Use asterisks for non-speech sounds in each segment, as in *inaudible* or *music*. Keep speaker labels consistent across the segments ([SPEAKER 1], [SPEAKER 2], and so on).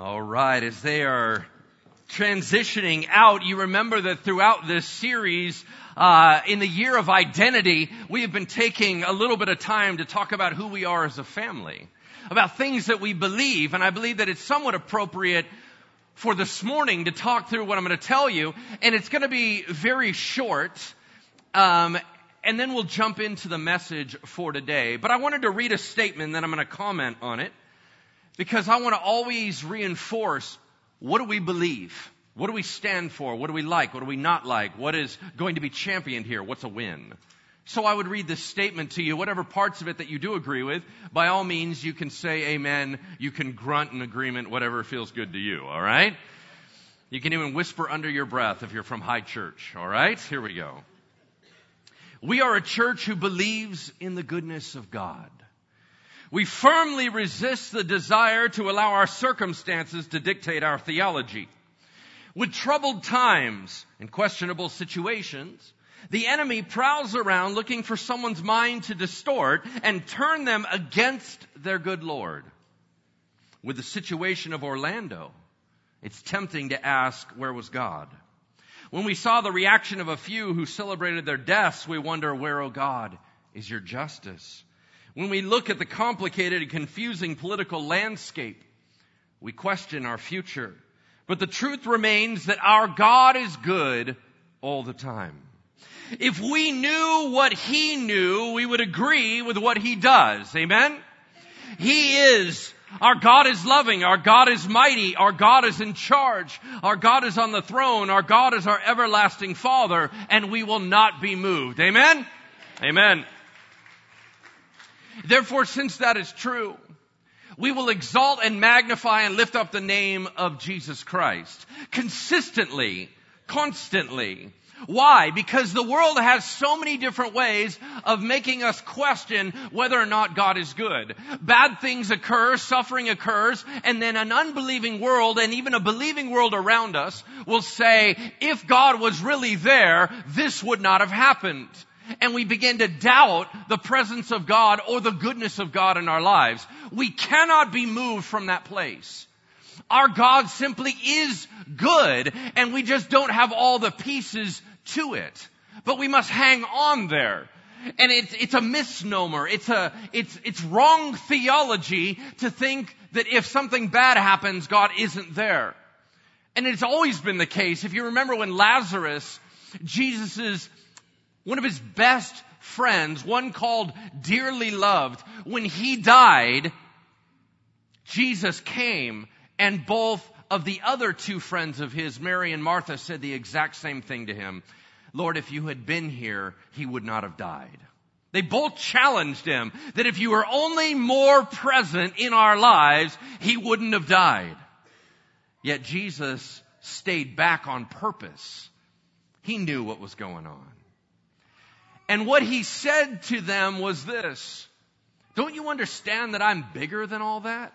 [SPEAKER 1] All right, as they are transitioning out, you remember that throughout this series, uh, in the year of identity, we have been taking a little bit of time to talk about who we are as a family, about things that we believe, and I believe that it's somewhat appropriate for this morning to talk through what I'm going to tell you, and it's going to be very short. Um, and then we'll jump into the message for today. But I wanted to read a statement, then I'm going to comment on it, because I want to always reinforce what do we believe? What do we stand for? What do we like? What do we not like? What is going to be championed here? What's a win? So I would read this statement to you, whatever parts of it that you do agree with, by all means you can say amen, you can grunt in agreement, whatever feels good to you, alright? You can even whisper under your breath if you're from high church, alright? Here we go. We are a church who believes in the goodness of God. We firmly resist the desire to allow our circumstances to dictate our theology. With troubled times and questionable situations, the enemy prowls around looking for someone's mind to distort and turn them against their good Lord. With the situation of Orlando, it's tempting to ask, where was God? When we saw the reaction of a few who celebrated their deaths, we wonder, where, oh God, is your justice? When we look at the complicated and confusing political landscape, we question our future. But the truth remains that our God is good all the time. If we knew what He knew, we would agree with what He does. Amen? He is our God is loving. Our God is mighty. Our God is in charge. Our God is on the throne. Our God is our everlasting Father, and we will not be moved. Amen? Amen. Therefore, since that is true, we will exalt and magnify and lift up the name of Jesus Christ consistently, constantly. Why? Because the world has so many different ways of making us question whether or not God is good. Bad things occur, suffering occurs, and then an unbelieving world and even a believing world around us will say, if God was really there, this would not have happened and we begin to doubt the presence of God or the goodness of God in our lives. We cannot be moved from that place. Our God simply is good and we just don't have all the pieces to it. But we must hang on there. And it's, it's a misnomer. It's a, it's, it's wrong theology to think that if something bad happens, God isn't there. And it's always been the case. If you remember when Lazarus, Jesus' one of his best friends, one called dearly loved, when he died, Jesus came and both of the other two friends of his, Mary and Martha, said the exact same thing to him. Lord, if you had been here, he would not have died. They both challenged him that if you were only more present in our lives, he wouldn't have died. Yet Jesus stayed back on purpose. He knew what was going on. And what he said to them was this. Don't you understand that I'm bigger than all that?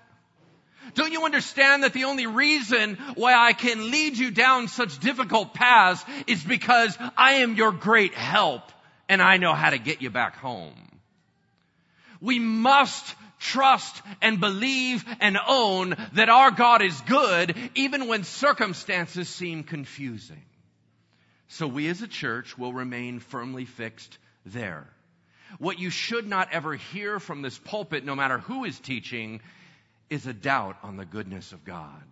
[SPEAKER 1] Don't you understand that the only reason why I can lead you down such difficult paths is because I am your great help and I know how to get you back home. We must trust and believe and own that our God is good even when circumstances seem confusing. So we as a church will remain firmly fixed there. What you should not ever hear from this pulpit, no matter who is teaching, is a doubt on the goodness of God.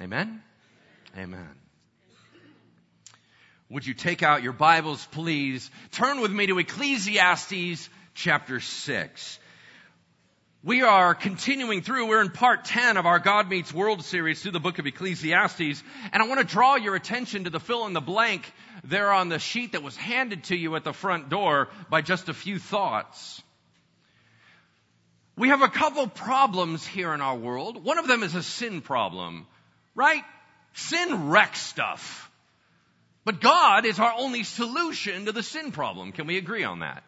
[SPEAKER 1] Amen? Amen. Would you take out your Bibles, please? Turn with me to Ecclesiastes chapter 6. We are continuing through, we're in part 10 of our God Meets World series through the book of Ecclesiastes, and I want to draw your attention to the fill in the blank there on the sheet that was handed to you at the front door by just a few thoughts. We have a couple problems here in our world. One of them is a sin problem, right? Sin wrecks stuff. But God is our only solution to the sin problem. Can we agree on that?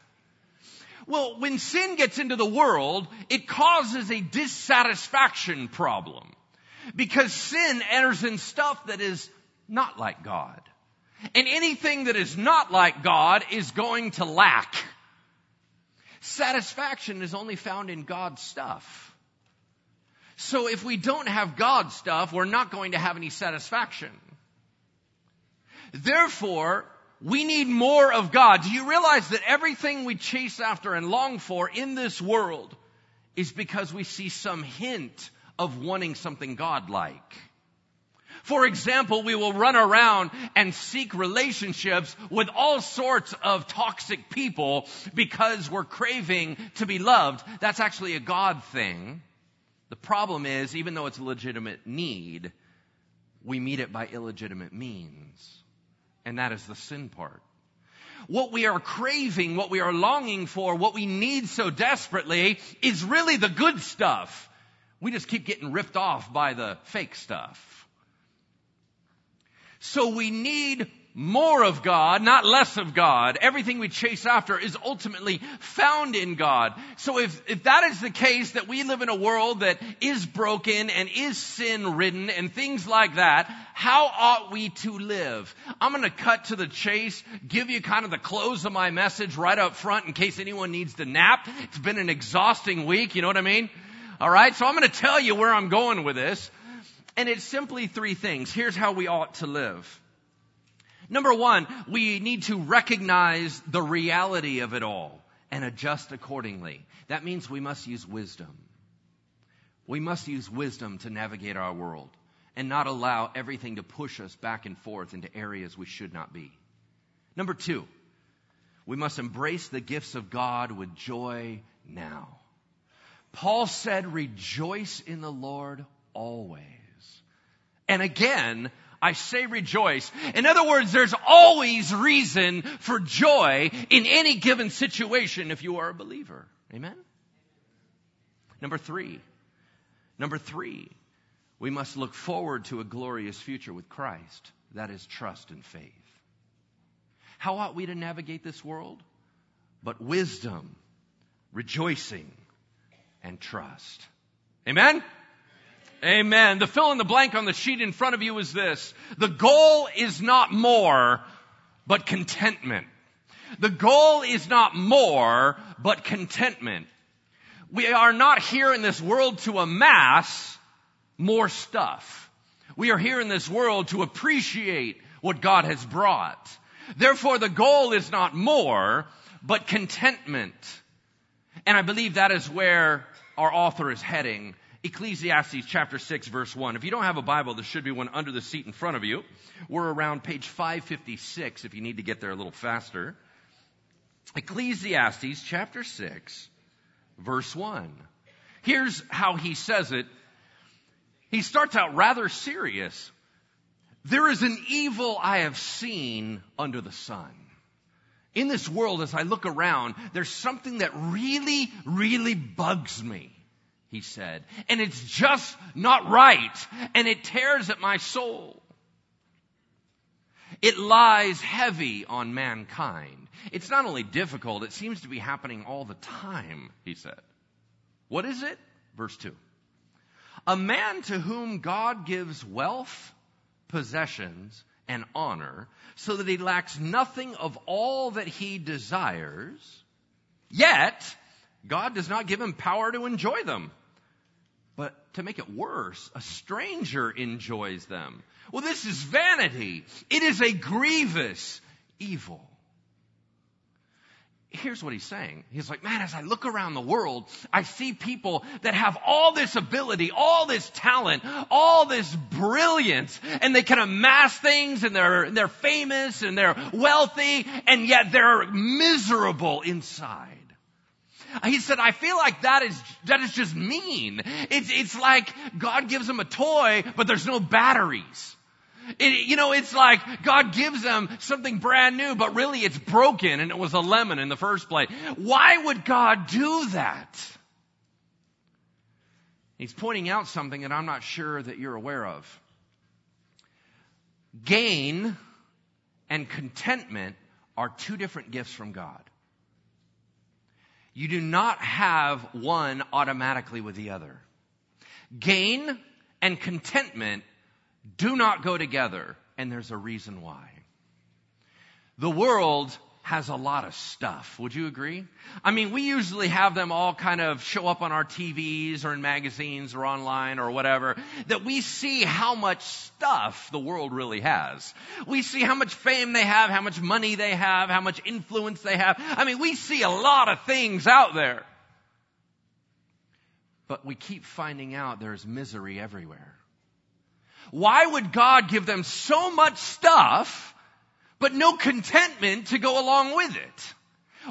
[SPEAKER 1] Well, when sin gets into the world, it causes a dissatisfaction problem. Because sin enters in stuff that is not like God. And anything that is not like God is going to lack. Satisfaction is only found in God's stuff. So if we don't have God's stuff, we're not going to have any satisfaction. Therefore, we need more of God. Do you realize that everything we chase after and long for in this world is because we see some hint of wanting something God-like? For example, we will run around and seek relationships with all sorts of toxic people because we're craving to be loved. That's actually a God thing. The problem is, even though it's a legitimate need, we meet it by illegitimate means. And that is the sin part. What we are craving, what we are longing for, what we need so desperately is really the good stuff. We just keep getting ripped off by the fake stuff. So we need more of God, not less of God. Everything we chase after is ultimately found in God. So if, if that is the case, that we live in a world that is broken and is sin ridden and things like that, how ought we to live? I'm gonna cut to the chase, give you kind of the close of my message right up front in case anyone needs to nap. It's been an exhausting week, you know what I mean? Alright, so I'm gonna tell you where I'm going with this. And it's simply three things. Here's how we ought to live. Number one, we need to recognize the reality of it all and adjust accordingly. That means we must use wisdom. We must use wisdom to navigate our world and not allow everything to push us back and forth into areas we should not be. Number two, we must embrace the gifts of God with joy now. Paul said, rejoice in the Lord always. And again, I say rejoice. In other words, there's always reason for joy in any given situation if you are a believer. Amen? Number three. Number three. We must look forward to a glorious future with Christ. That is trust and faith. How ought we to navigate this world? But wisdom, rejoicing, and trust. Amen? Amen. The fill in the blank on the sheet in front of you is this. The goal is not more, but contentment. The goal is not more, but contentment. We are not here in this world to amass more stuff. We are here in this world to appreciate what God has brought. Therefore, the goal is not more, but contentment. And I believe that is where our author is heading Ecclesiastes chapter 6 verse 1. If you don't have a Bible, there should be one under the seat in front of you. We're around page 556 if you need to get there a little faster. Ecclesiastes chapter 6 verse 1. Here's how he says it. He starts out rather serious. There is an evil I have seen under the sun. In this world, as I look around, there's something that really, really bugs me he said. And it's just not right. And it tears at my soul. It lies heavy on mankind. It's not only difficult, it seems to be happening all the time, he said. What is it? Verse 2. A man to whom God gives wealth, possessions, and honor, so that he lacks nothing of all that he desires, yet God does not give him power to enjoy them. But to make it worse, a stranger enjoys them. Well, this is vanity. It is a grievous evil. Here's what he's saying. He's like, man, as I look around the world, I see people that have all this ability, all this talent, all this brilliance, and they can amass things and they're, they're famous and they're wealthy, and yet they're miserable inside. He said, I feel like that is, that is just mean. It's, it's like God gives them a toy, but there's no batteries. It, you know, it's like God gives them something brand new, but really it's broken and it was a lemon in the first place. Why would God do that? He's pointing out something that I'm not sure that you're aware of. Gain and contentment are two different gifts from God. You do not have one automatically with the other. Gain and contentment do not go together, and there's a reason why. The world has a lot of stuff. Would you agree? I mean, we usually have them all kind of show up on our TVs or in magazines or online or whatever, that we see how much stuff the world really has. We see how much fame they have, how much money they have, how much influence they have. I mean, we see a lot of things out there. But we keep finding out there's misery everywhere. Why would God give them so much stuff but no contentment to go along with it.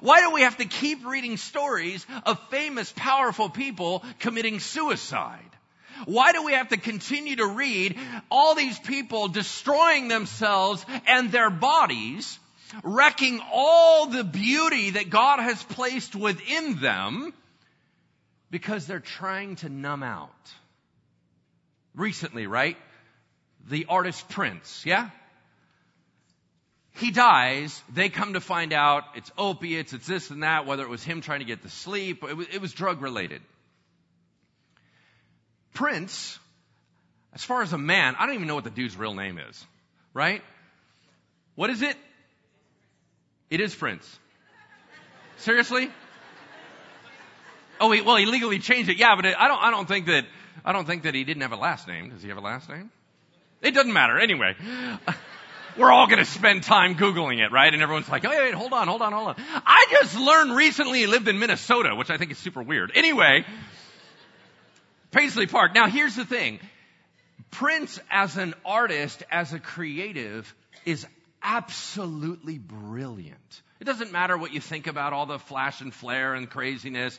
[SPEAKER 1] Why do we have to keep reading stories of famous, powerful people committing suicide? Why do we have to continue to read all these people destroying themselves and their bodies, wrecking all the beauty that God has placed within them because they're trying to numb out? Recently, right? The artist Prince, yeah? He dies, they come to find out it's opiates, it's this and that, whether it was him trying to get to sleep, it was, it was drug related. Prince, as far as a man, I don't even know what the dude's real name is, right? What is it? It is Prince. Seriously? Oh, he, well, he legally changed it. Yeah, but it, I don't, I don't think that, I don't think that he didn't have a last name. Does he have a last name? It doesn't matter. Anyway *laughs* we're all going to spend time Googling it, right? And everyone's like, oh, wait, wait, hold on, hold on, hold on. I just learned recently he lived in Minnesota, which I think is super weird. Anyway, Paisley Park. Now here's the thing. Prince as an artist, as a creative, is absolutely brilliant. It doesn't matter what you think about all the flash and flare and craziness.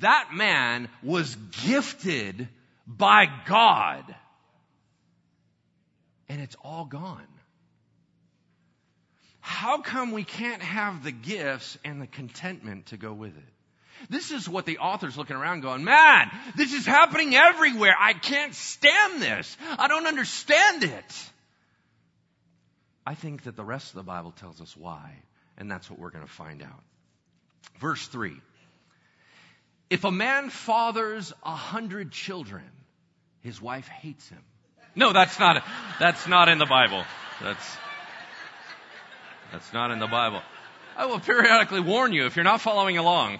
[SPEAKER 1] That man was gifted by God. And it's all gone how come we can't have the gifts and the contentment to go with it? This is what the author's looking around going, man, this is happening everywhere. I can't stand this. I don't understand it. I think that the rest of the Bible tells us why, and that's what we're going to find out. Verse 3. If a man fathers a hundred children, his wife hates him. No, that's not, that's not in the Bible. That's, that's not in the Bible. I will periodically warn you if you're not following along.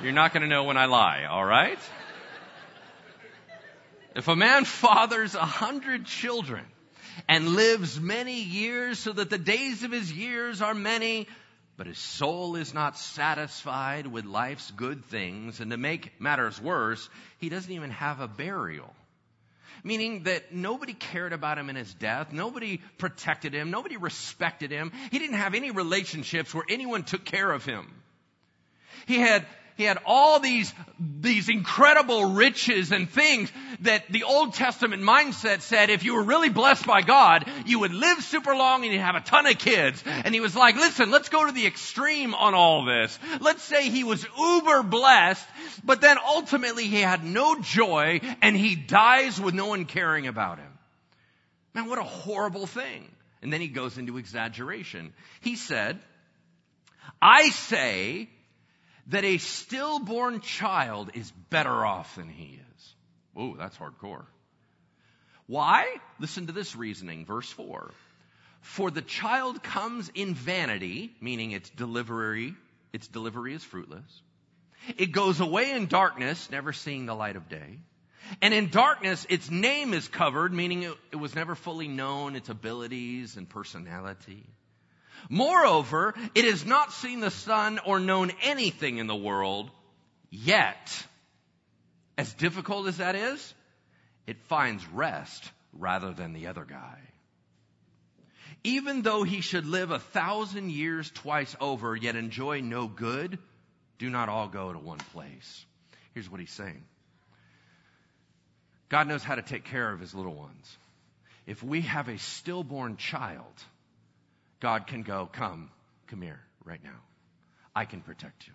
[SPEAKER 1] You're not going to know when I lie, all right? If a man fathers a hundred children and lives many years so that the days of his years are many, but his soul is not satisfied with life's good things, and to make matters worse, he doesn't even have a burial meaning that nobody cared about him in his death. Nobody protected him. Nobody respected him. He didn't have any relationships where anyone took care of him. He had he had all these, these incredible riches and things that the Old Testament mindset said if you were really blessed by God, you would live super long and you'd have a ton of kids. And he was like, listen, let's go to the extreme on all this. Let's say he was uber blessed, but then ultimately he had no joy and he dies with no one caring about him. Man, what a horrible thing. And then he goes into exaggeration. He said, I say that a stillborn child is better off than he is. Ooh, that's hardcore. Why? Listen to this reasoning, verse 4. For the child comes in vanity, meaning its delivery, its delivery is fruitless. It goes away in darkness, never seeing the light of day. And in darkness, its name is covered, meaning it, it was never fully known, its abilities and personality. Moreover, it has not seen the sun or known anything in the world yet. As difficult as that is, it finds rest rather than the other guy. Even though he should live a thousand years twice over, yet enjoy no good, do not all go to one place. Here's what he's saying. God knows how to take care of his little ones. If we have a stillborn child, God can go, come, come here right now. I can protect you.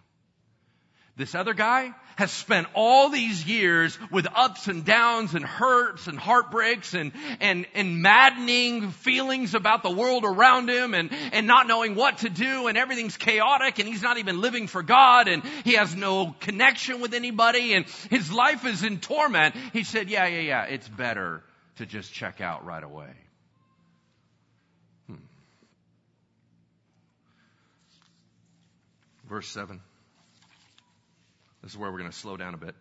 [SPEAKER 1] This other guy has spent all these years with ups and downs and hurts and heartbreaks and, and, and maddening feelings about the world around him and, and not knowing what to do and everything's chaotic and he's not even living for God and he has no connection with anybody and his life is in torment. He said, yeah, yeah, yeah, it's better to just check out right away. Verse 7. This is where we're going to slow down a bit.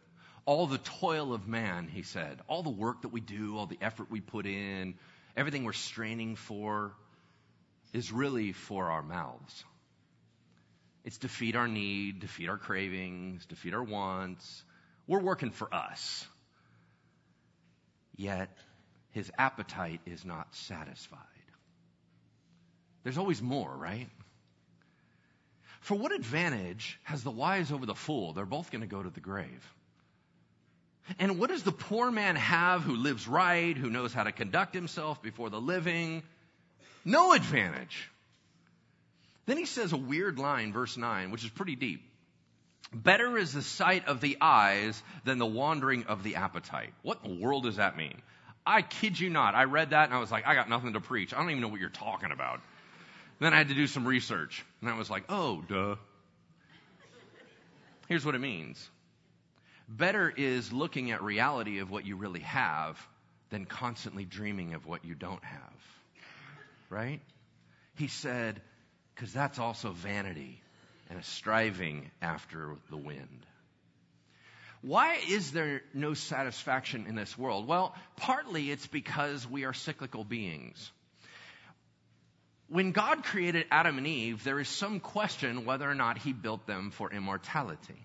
[SPEAKER 1] All the toil of man, he said, all the work that we do, all the effort we put in, everything we're straining for, is really for our mouths. It's to feed our need, to feed our cravings, to feed our wants. We're working for us. Yet, his appetite is not satisfied. There's always more, right? For what advantage has the wise over the fool? They're both going to go to the grave. And what does the poor man have who lives right, who knows how to conduct himself before the living? No advantage. Then he says a weird line, verse 9, which is pretty deep. Better is the sight of the eyes than the wandering of the appetite. What in the world does that mean? I kid you not. I read that and I was like, I got nothing to preach. I don't even know what you're talking about. Then I had to do some research. And I was like, oh, duh. Here's what it means better is looking at reality of what you really have than constantly dreaming of what you don't have. Right? He said, because that's also vanity and a striving after the wind. Why is there no satisfaction in this world? Well, partly it's because we are cyclical beings when God created Adam and Eve, there is some question whether or not he built them for immortality.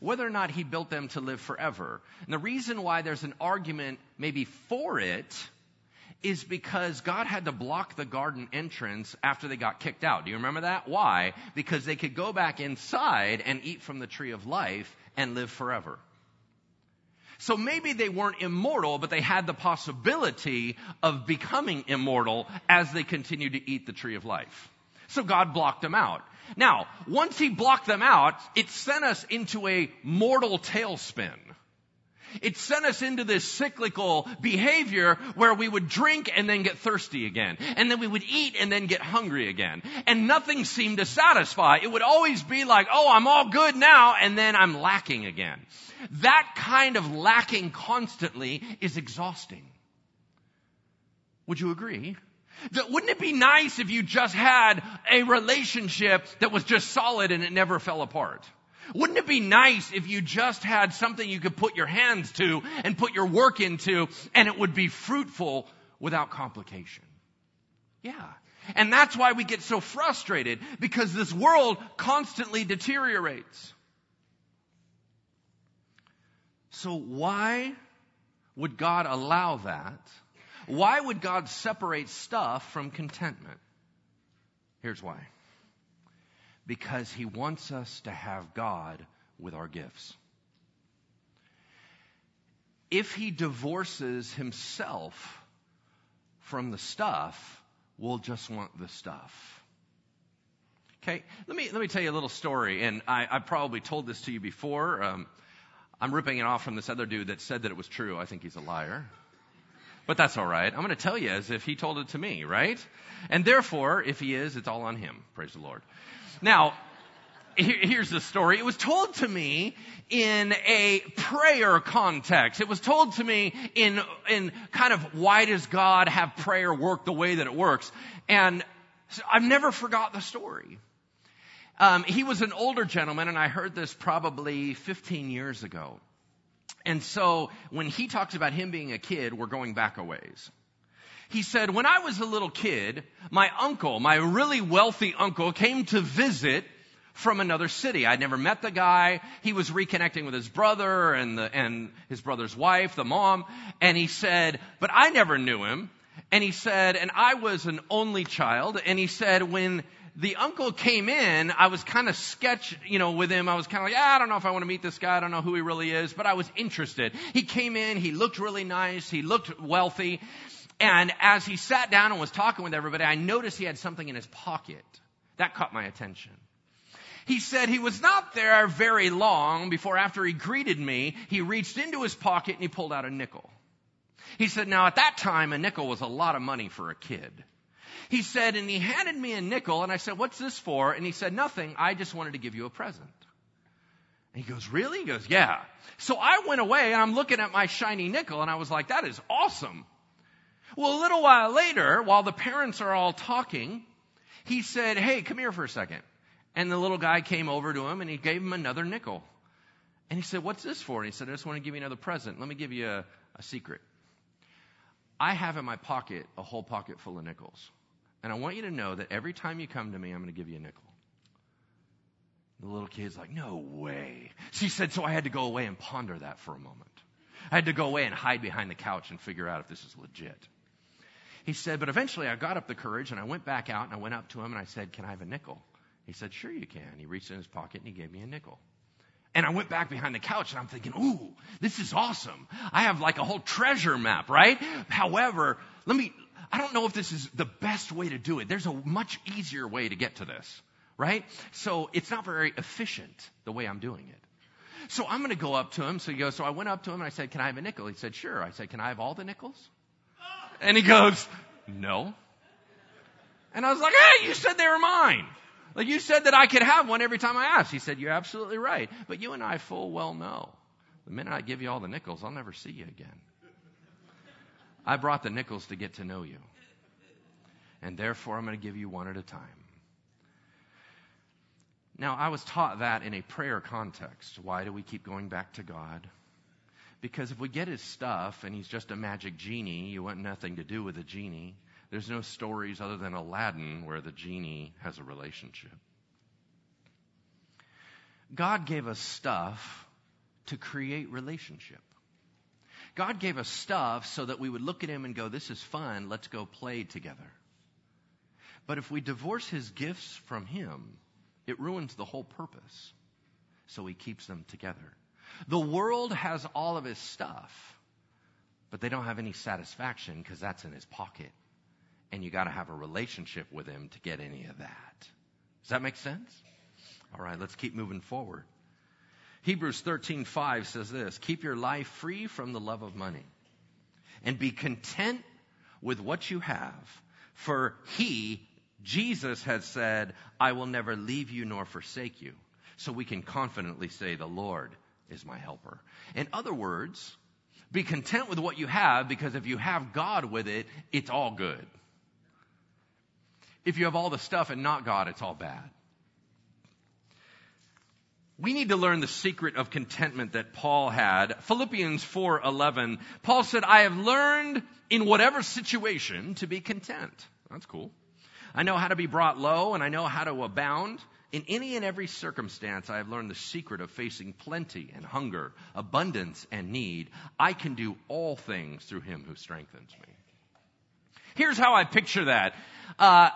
[SPEAKER 1] Whether or not he built them to live forever. And the reason why there's an argument maybe for it is because God had to block the garden entrance after they got kicked out. Do you remember that? Why? Because they could go back inside and eat from the tree of life and live forever. So maybe they weren't immortal, but they had the possibility of becoming immortal as they continued to eat the tree of life. So God blocked them out. Now, once He blocked them out, it sent us into a mortal tailspin. It sent us into this cyclical behavior where we would drink and then get thirsty again. And then we would eat and then get hungry again. And nothing seemed to satisfy. It would always be like, oh, I'm all good now, and then I'm lacking again. That kind of lacking constantly is exhausting. Would you agree? That Wouldn't it be nice if you just had a relationship that was just solid and it never fell apart? Wouldn't it be nice if you just had something you could put your hands to and put your work into and it would be fruitful without complication? Yeah. And that's why we get so frustrated because this world constantly deteriorates. So why would God allow that? Why would God separate stuff from contentment? Here's why because he wants us to have God with our gifts. If he divorces himself from the stuff, we'll just want the stuff. Okay, let me let me tell you a little story, and I, I probably told this to you before. Um, I'm ripping it off from this other dude that said that it was true. I think he's a liar. But that's all right. I'm going to tell you as if he told it to me, right? And therefore, if he is, it's all on him. Praise the Lord. Now, here's the story. It was told to me in a prayer context. It was told to me in, in kind of why does God have prayer work the way that it works? And I've never forgot the story. Um, he was an older gentleman, and I heard this probably 15 years ago. And so when he talks about him being a kid, we're going back a ways. He said, when I was a little kid, my uncle, my really wealthy uncle, came to visit from another city. I'd never met the guy. He was reconnecting with his brother and the, and his brother's wife, the mom. And he said, but I never knew him. And he said, and I was an only child. And he said, when the uncle came in, I was kind of sketch, you know, with him. I was kind of like, ah, I don't know if I want to meet this guy. I don't know who he really is, but I was interested. He came in. He looked really nice. He looked wealthy. And as he sat down and was talking with everybody, I noticed he had something in his pocket. That caught my attention. He said he was not there very long before after he greeted me, he reached into his pocket and he pulled out a nickel. He said, now at that time, a nickel was a lot of money for a kid. He said, and he handed me a nickel and I said, what's this for? And he said, nothing. I just wanted to give you a present. And he goes, really? He goes, yeah. So I went away and I'm looking at my shiny nickel and I was like, that is awesome. Well, a little while later, while the parents are all talking, he said, Hey, come here for a second. And the little guy came over to him and he gave him another nickel. And he said, What's this for? And he said, I just want to give you another present. Let me give you a, a secret. I have in my pocket a whole pocket full of nickels. And I want you to know that every time you come to me, I'm going to give you a nickel. The little kid's like, No way. She said, So I had to go away and ponder that for a moment. I had to go away and hide behind the couch and figure out if this is legit. He said, But eventually I got up the courage and I went back out and I went up to him and I said, Can I have a nickel? He said, Sure you can. He reached in his pocket and he gave me a nickel. And I went back behind the couch and I'm thinking, ooh, this is awesome. I have like a whole treasure map, right? However, let me, I don't know if this is the best way to do it. There's a much easier way to get to this, right? So it's not very efficient the way I'm doing it. So I'm going to go up to him. So he goes, so I went up to him and I said, can I have a nickel? He said, sure. I said, can I have all the nickels? And he goes, no. And I was like, hey, you said they were mine. Like you said that I could have one every time I asked. He said, You're absolutely right. But you and I full well know the minute I give you all the nickels, I'll never see you again. I brought the nickels to get to know you. And therefore, I'm going to give you one at a time. Now, I was taught that in a prayer context. Why do we keep going back to God? Because if we get his stuff and he's just a magic genie, you want nothing to do with a genie. There's no stories other than Aladdin where the genie has a relationship. God gave us stuff to create relationship. God gave us stuff so that we would look at Him and go, This is fun, let's go play together. But if we divorce His gifts from Him, it ruins the whole purpose. So He keeps them together. The world has all of His stuff, but they don't have any satisfaction because that's in His pocket and you got to have a relationship with him to get any of that. Does that make sense? All right, let's keep moving forward. Hebrews 13:5 says this, "Keep your life free from the love of money and be content with what you have, for he Jesus has said, I will never leave you nor forsake you." So we can confidently say the Lord is my helper. In other words, be content with what you have because if you have God with it, it's all good. If you have all the stuff and not God, it's all bad. We need to learn the secret of contentment that Paul had. Philippians 4:11. Paul said, "I have learned in whatever situation to be content." That's cool. I know how to be brought low and I know how to abound. In any and every circumstance, I have learned the secret of facing plenty and hunger, abundance and need. I can do all things through him who strengthens me. Here's how I picture that. Uh,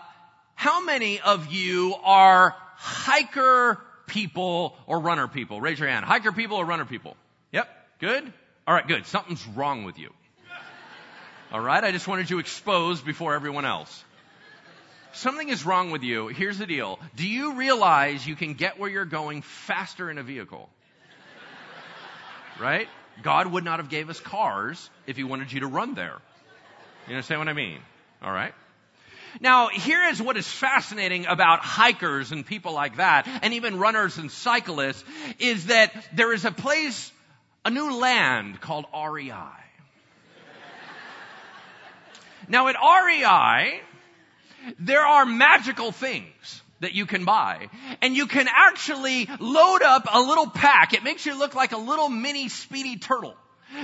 [SPEAKER 1] how many of you are hiker people or runner people? Raise your hand. Hiker people or runner people? Yep. Good? All right, good. Something's wrong with you. All right, I just wanted you exposed before everyone else. Something is wrong with you. Here's the deal. Do you realize you can get where you're going faster in a vehicle? Right? God would not have gave us cars if he wanted you to run there. You understand what I mean? All right? Now, here is what is fascinating about hikers and people like that, and even runners and cyclists, is that there is a place, a new land called REI. now, at REI, there are magical things that you can buy. And you can actually load up a little pack. It makes you look like a little mini speedy turtle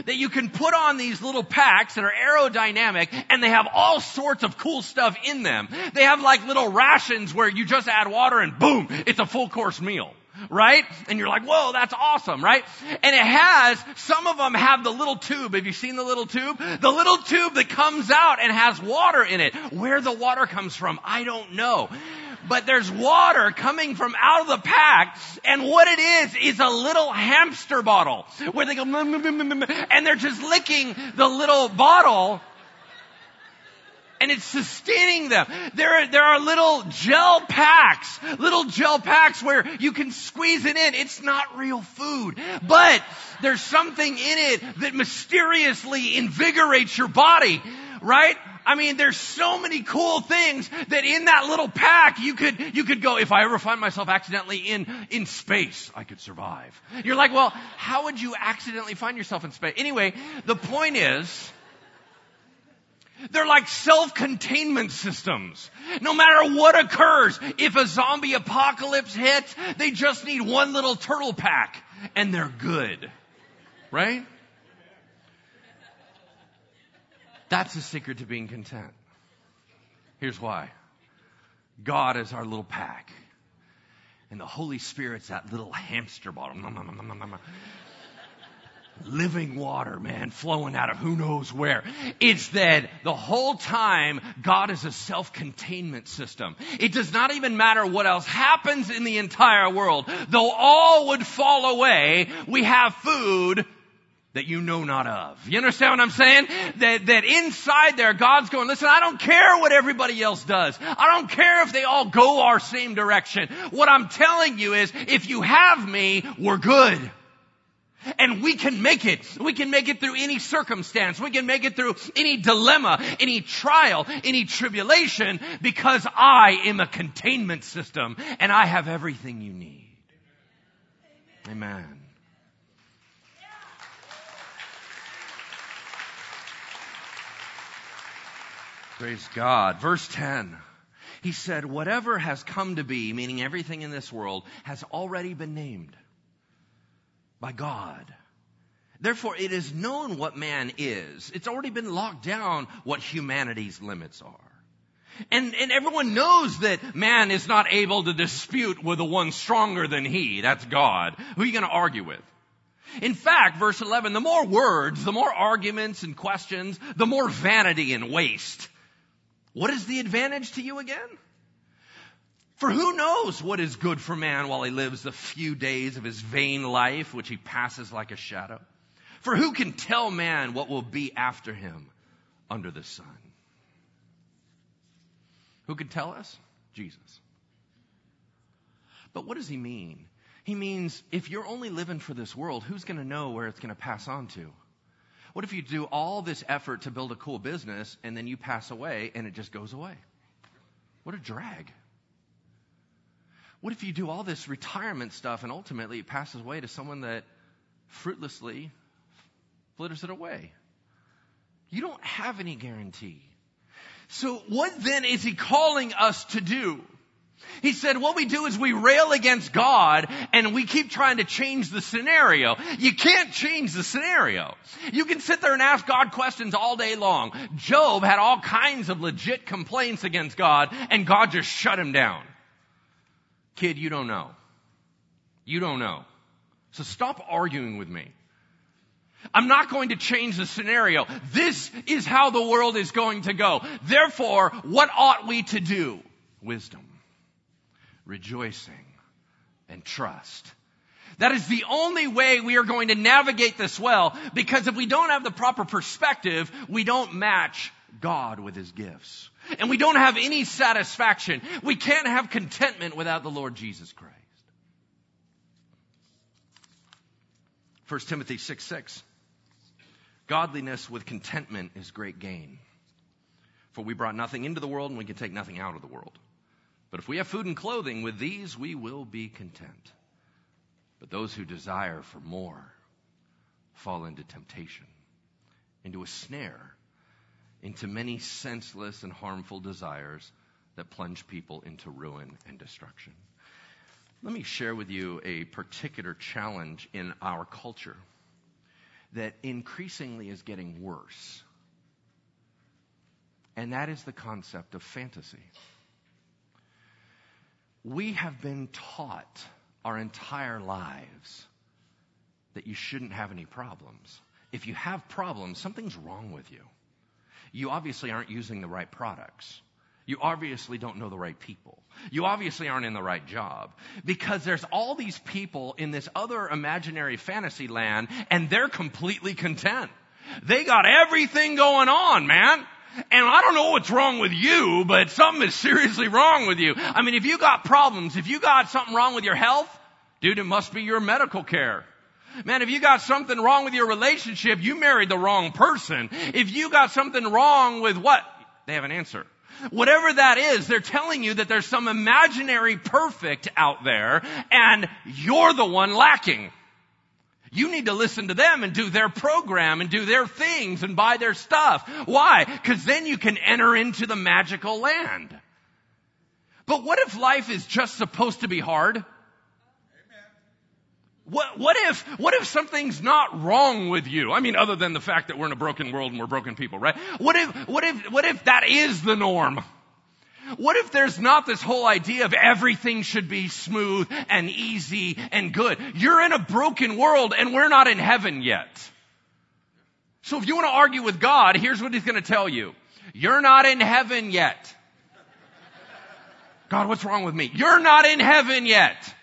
[SPEAKER 1] that you can put on these little packs that are aerodynamic and they have all sorts of cool stuff in them. They have like little rations where you just add water and boom, it's a full course meal. Right? And you're like, whoa, that's awesome, right? And it has, some of them have the little tube. Have you seen the little tube? The little tube that comes out and has water in it. Where the water comes from, I don't know but there's water coming from out of the pack. And what it is, is a little hamster bottle where they go, mmm, mmm, mmm, and they're just licking the little bottle and it's sustaining them. There, there are little gel packs, little gel packs where you can squeeze it in. It's not real food, but there's something in it that mysteriously invigorates your body, right? I mean, there's so many cool things that in that little pack you could, you could go, if I ever find myself accidentally in, in space, I could survive. You're like, well, how would you accidentally find yourself in space? Anyway, the point is, They're like self-containment systems. No matter what occurs, if a zombie apocalypse hits, they just need one little turtle pack and they're good. Right? That's the secret to being content. Here's why. God is our little pack. And the Holy Spirit's that little hamster bottle living water, man, flowing out of who knows where. It's that the whole time God is a self-containment system. It does not even matter what else happens in the entire world. Though all would fall away, we have food that you know not of. You understand what I'm saying? That, that inside there, God's going, listen, I don't care what everybody else does. I don't care if they all go our same direction. What I'm telling you is, if you have me, we're good. And we can make it. We can make it through any circumstance. We can make it through any dilemma, any trial, any tribulation because I am a containment system and I have everything you need. Amen. Praise God. Verse 10. He said, whatever has come to be, meaning everything in this world, has already been named by God. Therefore, it is known what man is. It's already been locked down what humanity's limits are. And, and everyone knows that man is not able to dispute with the one stronger than he. That's God. Who are you going to argue with? In fact, verse 11, the more words, the more arguments and questions, the more vanity and waste. What is the advantage to you again? For who knows what is good for man while he lives the few days of his vain life, which he passes like a shadow? For who can tell man what will be after him under the sun? Who can tell us? Jesus. But what does he mean? He means if you're only living for this world, who's going to know where it's going to pass on to? What if you do all this effort to build a cool business and then you pass away and it just goes away? What a drag. What if you do all this retirement stuff and ultimately it passes away to someone that fruitlessly flitters it away? You don't have any guarantee. So what then is he calling us to do? He said, what we do is we rail against God and we keep trying to change the scenario. You can't change the scenario. You can sit there and ask God questions all day long. Job had all kinds of legit complaints against God and God just shut him down. Kid, you don't know. You don't know. So stop arguing with me. I'm not going to change the scenario. This is how the world is going to go. Therefore, what ought we to do? Wisdom, rejoicing, and trust. That is the only way we are going to navigate this well because if we don't have the proper perspective, we don't match God with His gifts. And we don't have any satisfaction. We can't have contentment without the Lord Jesus Christ. 1 Timothy 6 6. Godliness with contentment is great gain. For we brought nothing into the world and we can take nothing out of the world. But if we have food and clothing, with these we will be content. But those who desire for more fall into temptation, into a snare into many senseless and harmful desires that plunge people into ruin and destruction. Let me share with you a particular challenge in our culture that increasingly is getting worse. And that is the concept of fantasy. We have been taught our entire lives that you shouldn't have any problems. If you have problems, something's wrong with you you obviously aren't using the right products. You obviously don't know the right people. You obviously aren't in the right job. Because there's all these people in this other imaginary fantasy land and they're completely content. They got everything going on, man. And I don't know what's wrong with you, but something is seriously wrong with you. I mean, if you got problems, if you got something wrong with your health, dude, it must be your medical care. Man, if you got something wrong with your relationship, you married the wrong person. If you got something wrong with what? They have an answer. Whatever that is, they're telling you that there's some imaginary perfect out there and you're the one lacking. You need to listen to them and do their program and do their things and buy their stuff. Why? Because then you can enter into the magical land. But what if life is just supposed to be hard? What, what if, what if something's not wrong with you? I mean, other than the fact that we're in a broken world and we're broken people, right? What if, what if, what if that is the norm? What if there's not this whole idea of everything should be smooth and easy and good? You're in a broken world and we're not in heaven yet. So if you want to argue with God, here's what he's going to tell you. You're not in heaven yet. God, what's wrong with me? You're not in heaven yet.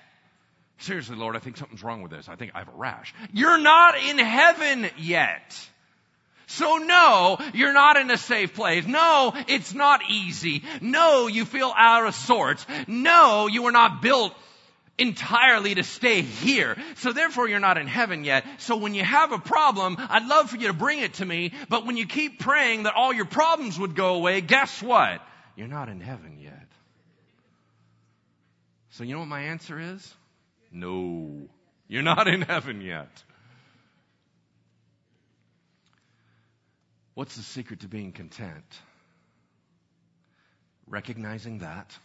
[SPEAKER 1] Seriously, Lord, I think something's wrong with this. I think I have a rash. You're not in heaven yet. So no, you're not in a safe place. No, it's not easy. No, you feel out of sorts. No, you were not built entirely to stay here. So therefore you're not in heaven yet. So when you have a problem, I'd love for you to bring it to me, but when you keep praying that all your problems would go away, guess what? You're not in heaven yet. So you know what my answer is? No. You're not in heaven yet. What's the secret to being content? Recognizing that,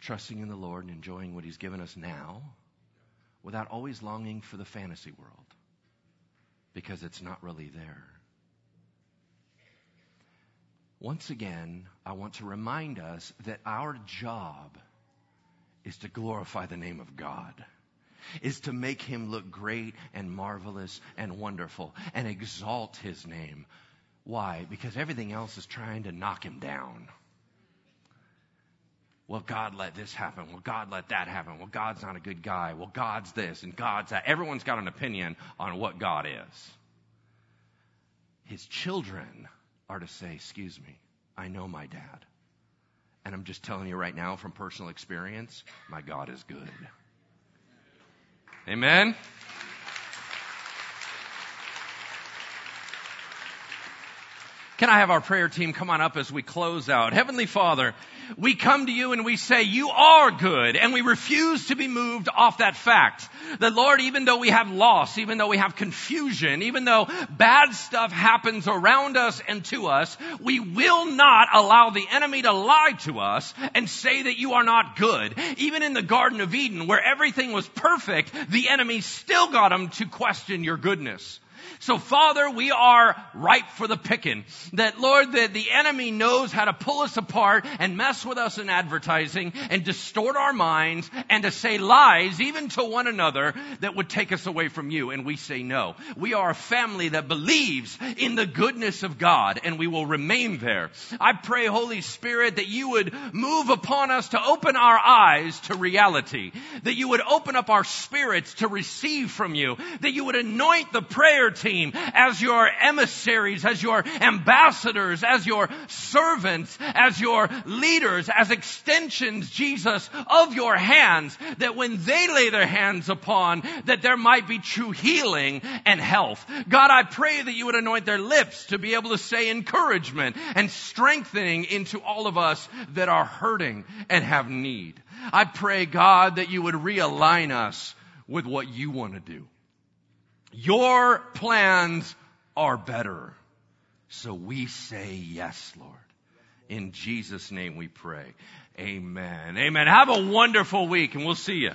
[SPEAKER 1] trusting in the Lord and enjoying what He's given us now without always longing for the fantasy world because it's not really there. Once again, I want to remind us that our job is to glorify the name of God is to make him look great and marvelous and wonderful and exalt his name. Why? Because everything else is trying to knock him down. Well, God let this happen. Well, God let that happen. Well, God's not a good guy. Well, God's this and God's that. Everyone's got an opinion on what God is. His children are to say, excuse me, I know my dad. And I'm just telling you right now from personal experience, my God is good. Amen? Can I have our prayer team come on up as we close out? Heavenly Father, we come to you and we say, you are good, and we refuse to be moved off that fact. That Lord, even though we have loss, even though we have confusion, even though bad stuff happens around us and to us, we will not allow the enemy to lie to us and say that you are not good. Even in the Garden of Eden, where everything was perfect, the enemy still got him to question your goodness. So Father, we are ripe for the picking. That Lord, that the enemy knows how to pull us apart and mess with us in advertising and distort our minds and to say lies even to one another that would take us away from you. And we say no. We are a family that believes in the goodness of God and we will remain there. I pray, Holy Spirit, that you would move upon us to open our eyes to reality. That you would open up our spirits to receive from you. That you would anoint the prayer team team, as your emissaries, as your ambassadors, as your servants, as your leaders, as extensions, Jesus, of your hands, that when they lay their hands upon, that there might be true healing and health. God, I pray that you would anoint their lips to be able to say encouragement and strengthening into all of us that are hurting and have need. I pray, God, that you would realign us with what you want to do. Your plans are better. So we say yes, Lord. In Jesus' name we pray. Amen. Amen. Have a wonderful week and we'll see you.